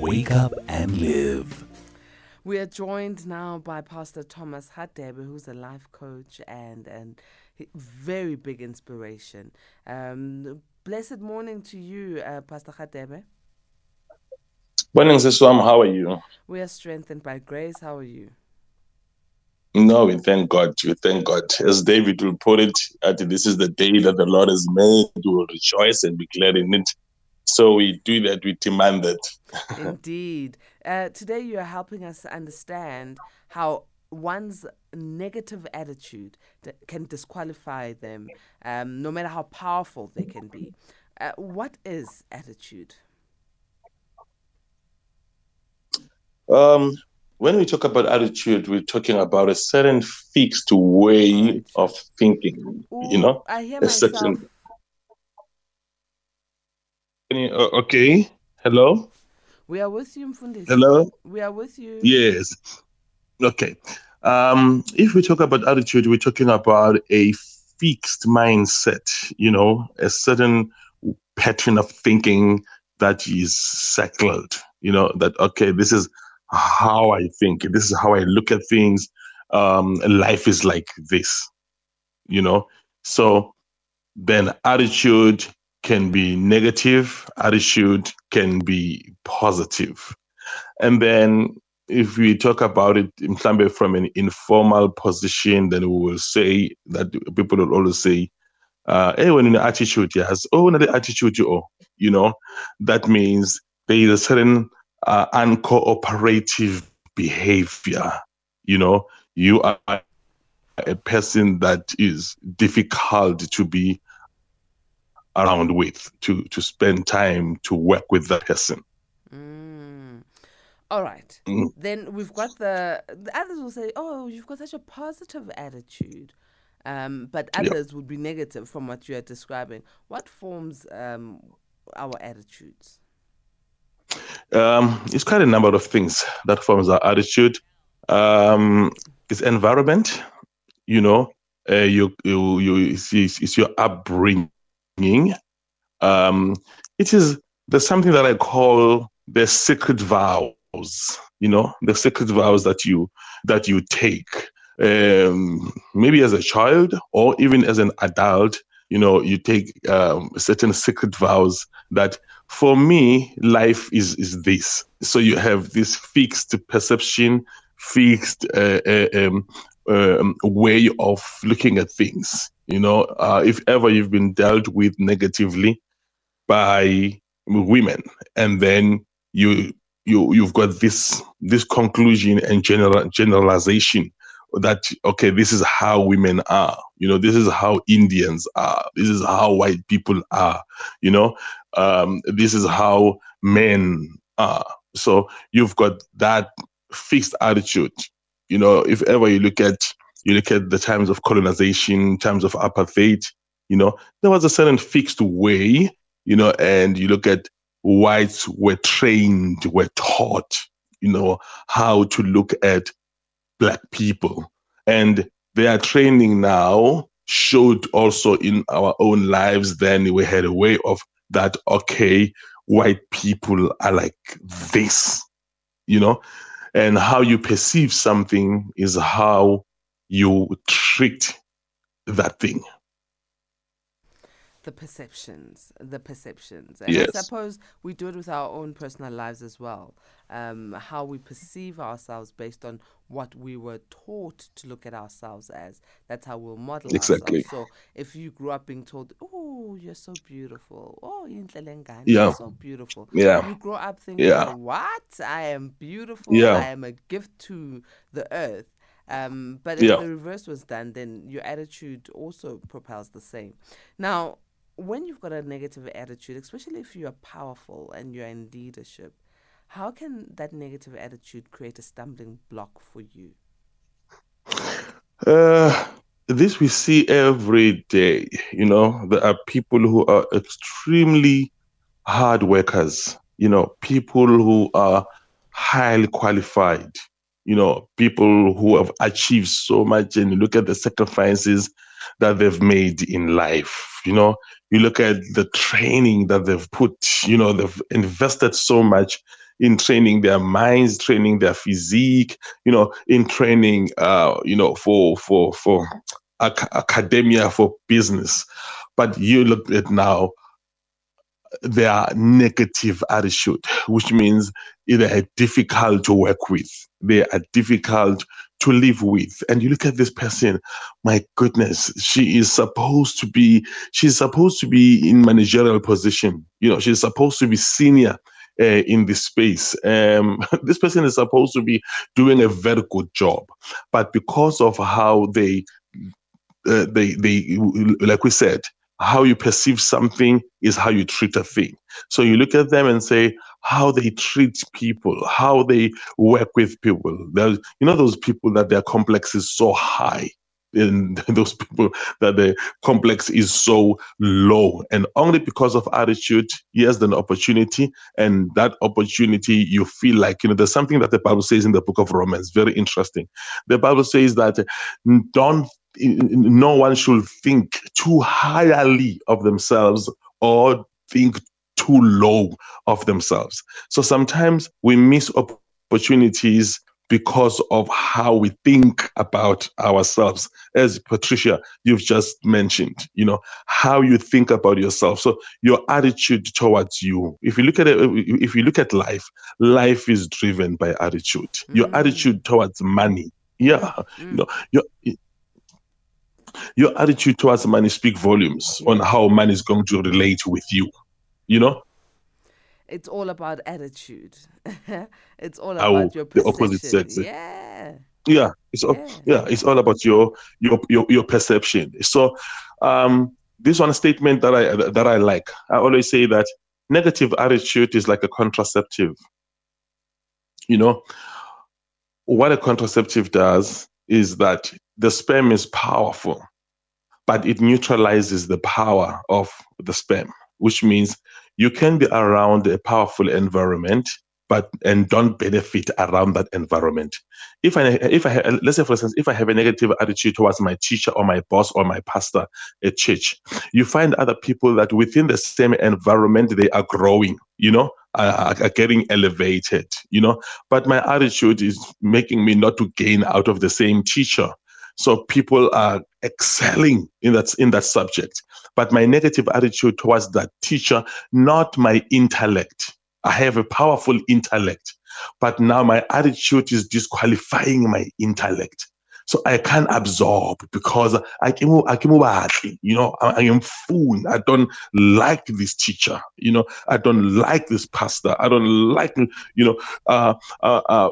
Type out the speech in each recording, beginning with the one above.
Wake up and live. We are joined now by Pastor Thomas Radebe, who's a life coach and and very big inspiration. Um, blessed morning to you, uh, Pastor Radebe. Morning, Siswam. How are you? We are strengthened by grace. How are you? No, we thank God. We thank God. As David will put it, that this is the day that the Lord has made. We will rejoice and be glad in it. So we do that. We demand that. Indeed. Uh, today, you are helping us understand how one's negative attitude can disqualify them, um, no matter how powerful they can be. Uh, what is attitude? Um, when we talk about attitude, we're talking about a certain fixed way of thinking. You know, I hear a myself. certain. Uh, okay. Hello. We are with you, Mfundisi. Hello. We are with you. Yes. Okay. Um, if we talk about attitude, we're talking about a fixed mindset, you know, a certain pattern of thinking that is settled, you know, that, okay, this is how I think, this is how I look at things. Um, life is like this, you know. So then attitude can be negative, attitude can be positive. And then if we talk about it mhlambe from an informal position, then we will say that people will always say, uh, in the attitude, has, oh, no, the attitude, you oh, you know, that means there is a certain uh, uncooperative behavior. You know, you are a person that is difficult to be around with, to to spend time to work with that person. Mm. All right. Mm. Then we've got the the others will say, "Oh, you've got such a positive attitude," um, but others would be negative from what you are describing. What forms um, our attitudes? Um, it's quite a number of things that forms our attitude. Um, it's environment, you know, uh, you, you, you, it's, it's it's your upbringing. Um, it is there's something that I call the sacred vows. You know, the sacred vows that you that you take, um, maybe as a child or even as an adult. You know, you take um, certain sacred vows that for me, life is is this. So you have this fixed perception, fixed uh, uh, um, um, way of looking at things. You know, uh, if ever you've been dealt with negatively by women, and then you you you've got this this conclusion and general generalization that okay this is how women are you know this is how indians are this is how white people are you know um, this is how men are. So you've got that fixed attitude. You know, if ever you look at you look at the times of colonization, times of apartheid, you know, there was a certain fixed way, you know, and you look at whites were trained, were taught, you know, how to look at black people. And their training now showed also in our own lives then we had a way of that okay white people are like this you know and how you perceive something is how you treat that thing The perceptions, the perceptions, and I suppose we do it with our own personal lives as well. Um, how we perceive ourselves based on what we were taught to look at ourselves as. That's how we'll model Exactly. ourselves. So if you grew up being told, "Oh, you're so beautiful," "Oh, yinhle lengane, Yeah. you're so beautiful," Yeah. you grow up thinking, Yeah. "What? I am beautiful. Yeah. I am a gift to the earth." Um, but if Yeah. the reverse was done, then your attitude also propels the same. Now, when you've got a negative attitude, especially if you are powerful and you're in leadership, how can that negative attitude create a stumbling block for you? Uh, this we see every day. You know, there are people who are extremely hard workers, you know, people who are highly qualified, you know, people who have achieved so much and look at the sacrifices that they've made in life. You know, you look at the training that they've put, you know, they've invested so much in training their minds, training their physique, you know, in training, uh, you know, for for for ac- academia, for business. But you look at now their negative attitude, which means they are difficult to work with. They are difficult to live with. And you look at this person, my goodness, she is supposed to be, she's supposed to be in managerial position. You know, she's supposed to be senior. Uh, in this space, um, this person is supposed to be doing a very good job, but because of how they, uh, they, they, like we said, how you perceive something is how you treat a thing. So you look at them and say how they treat people, how they work with people. There's, you know, those people that their complex is so high. And those people that the complex is so low, and only because of attitude, yes, an opportunity, and that opportunity you feel like you know. There's something that the Bible says in the book of Romans, very interesting. The Bible says that don't no one should think too highly of themselves or think too low of themselves. So sometimes we miss opportunities because of how we think about ourselves. As Patricia, you've just mentioned, you know, how you think about yourself. So your attitude towards you. If you look at it, if you look at life, life is driven by attitude. Mm. Your attitude towards money. Yeah. Mm. You know, your your attitude towards money speak volumes on how money is going to relate with you. You know? It's all about attitude. it's all about your perception. The opposite sex. Yeah. Yeah, it's all, yeah. yeah, it's all about your your your, your perception. So, um, this one statement that I that I like. I always say that negative attitude is like a contraceptive. You know, what a contraceptive does is that the sperm is powerful, but it neutralizes the power of the sperm, which means you can be around a powerful environment but and don't benefit around that environment. If I if I let's say for instance, if I have a negative attitude towards my teacher or my boss or my pastor at church, you find other people that within the same environment they are growing. You know, are, are getting elevated. You know, but my attitude is making me not to gain out of the same teacher. So people are excelling in that in that subject. But my negative attitude towards that teacher, not my intellect. I have a powerful intellect, but now my attitude is disqualifying my intellect. So I can't absorb because I can, I can you know, I, am fool. I don't like this teacher, you know, I don't like this pastor. I don't like, you know, uh, uh, uh,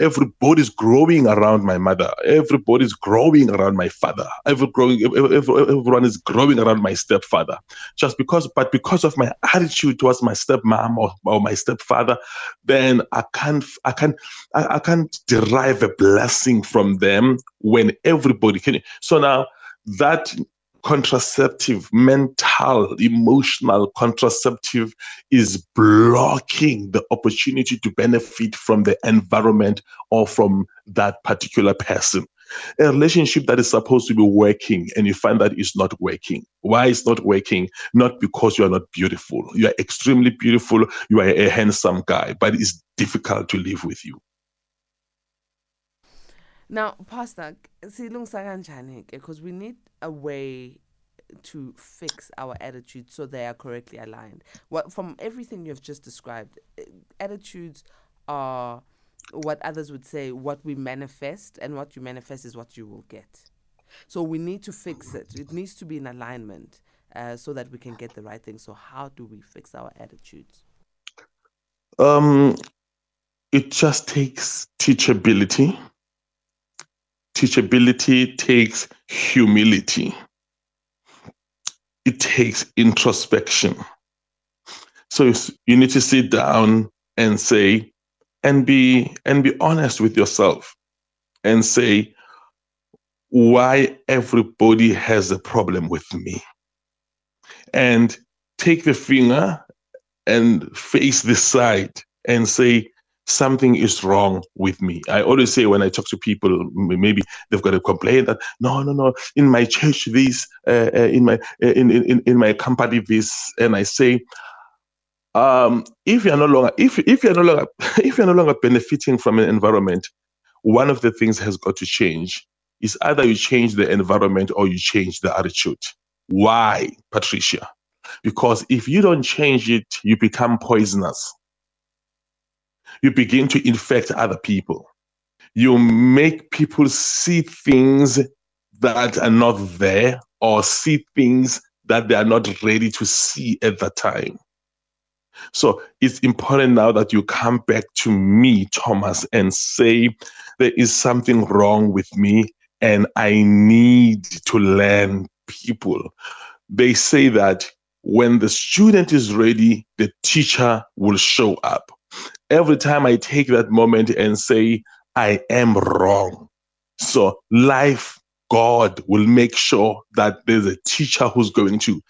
everybody's growing around my mother. Everybody's growing around my father. Every growing, everyone is growing around my stepfather. Just because, but because of my attitude towards my stepmom or, or my stepfather, then I can't, I can't, I, I can't derive a blessing from them when everybody can. So now that contraceptive, mental, emotional contraceptive is blocking the opportunity to benefit from the environment or from that particular person. A relationship that is supposed to be working and you find that it's not working. Why it's not working? Not because you are not beautiful. You are extremely beautiful. You are a handsome guy, but it's difficult to live with you. Now, Pastor, see Lung Sagan Chanik, because we need a way to fix our attitudes so they are correctly aligned. What from everything you've just described, eh, attitudes are what others would say what we manifest, and what you manifest is what you will get. So we need to fix it. It needs to be in alignment uh, so that we can get the right thing. So how do we fix our attitudes? Um, it just takes teachability teachability takes humility, it takes introspection. So you need to sit down and say, and be and be honest with yourself and say why everybody has a problem with me and take the finger and face this side and say something is wrong with me. I always say when I talk to people, maybe they've got a complaint that no, no, no, in my church this, uh, uh, in my uh, in, in in my company this, and I say, um, if you're no longer if if you're no longer if you're no longer benefiting from an environment, one of the things has got to change. Is either you change the environment or you change the attitude. Why, Patricia? Because if you don't change it, you become poisonous you begin to infect other people. You make people see things that are not there or see things that they are not ready to see at that time. So it's important now that you come back to me, Thomas, and say, there is something wrong with me and I need to learn people. They say that when the student is ready, the teacher will show up every time I take that moment and say, I am wrong. So life, God will make sure that there's a teacher who's going to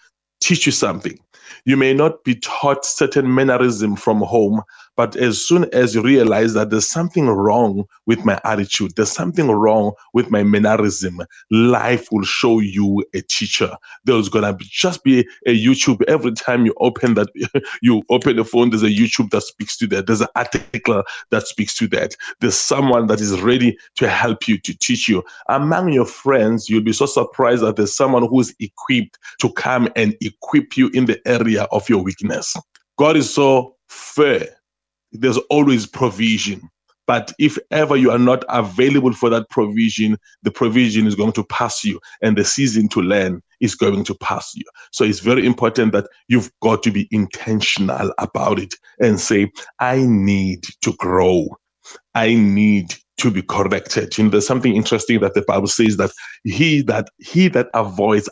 teach you something. You may not be taught certain mannerism from home, but as soon as you realize that there's something wrong with my attitude, there's something wrong with my mannerism, life will show you a teacher. There's gonna be, just be a YouTube every time you open that, you open the phone. There's a YouTube that speaks to that. There's an article that speaks to that. There's someone that is ready to help you to teach you. Among your friends, you'll be so surprised that there's someone who's equipped to come and equip you in the area of your weakness. God is so fair there's always provision. But if ever you are not available for that provision, the provision is going to pass you, and the season to learn is going to pass you. So it's very important that you've got to be intentional about it and say, I need to grow. I need to be corrected. You know, there's something interesting that the Bible says that he that he that avoids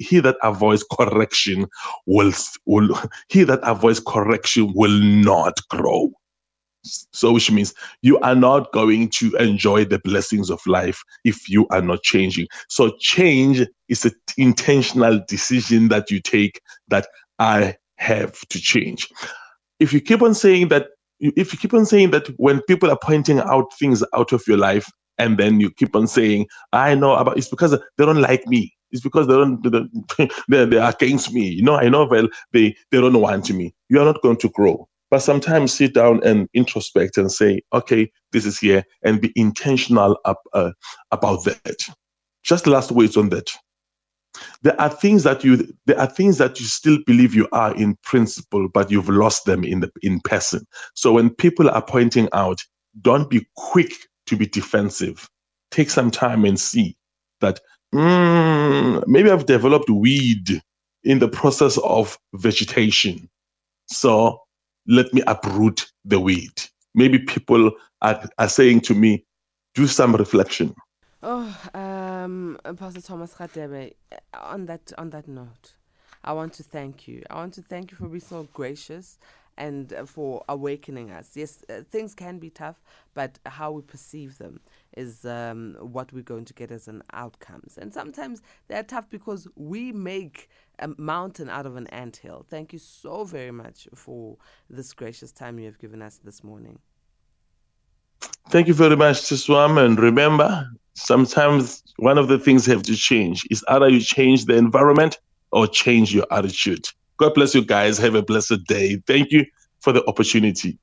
he that avoids correction will will he that avoids correction will not grow. So, which means you are not going to enjoy the blessings of life if you are not changing. So, change is an intentional decision that you take that I have to change. If you keep on saying that, if you keep on saying that when people are pointing out things out of your life, and then you keep on saying, I know about it's because they don't like me. It's because they don't, they, they are against me. You know, I know well they, they don't want me. You are not going to grow but sometimes sit down and introspect and say, okay, this is here, and be intentional up, uh, about that. Just last words on that. There are things that you there are things that you still believe you are in principle, but you've lost them in the in person. So when people are pointing out, don't be quick to be defensive. Take some time and see that mm, maybe I've developed weed in the process of vegetation. So let me uproot the weed. Maybe people are, are saying to me, do some reflection. Oh, um, Pastor Thomas Radebe, on that on that note, I want to thank you. I want to thank you for being so gracious and uh, for awakening us. Yes, uh, things can be tough, but how we perceive them is um, what we're going to get as an outcomes. And sometimes they're tough because we make a mountain out of an ant hill. Thank you so very much for this gracious time you have given us this morning. Thank you very much, Tiswam. And remember, sometimes one of the things have to change is either you change the environment or change your attitude. God bless you guys. Have a blessed day. Thank you for the opportunity.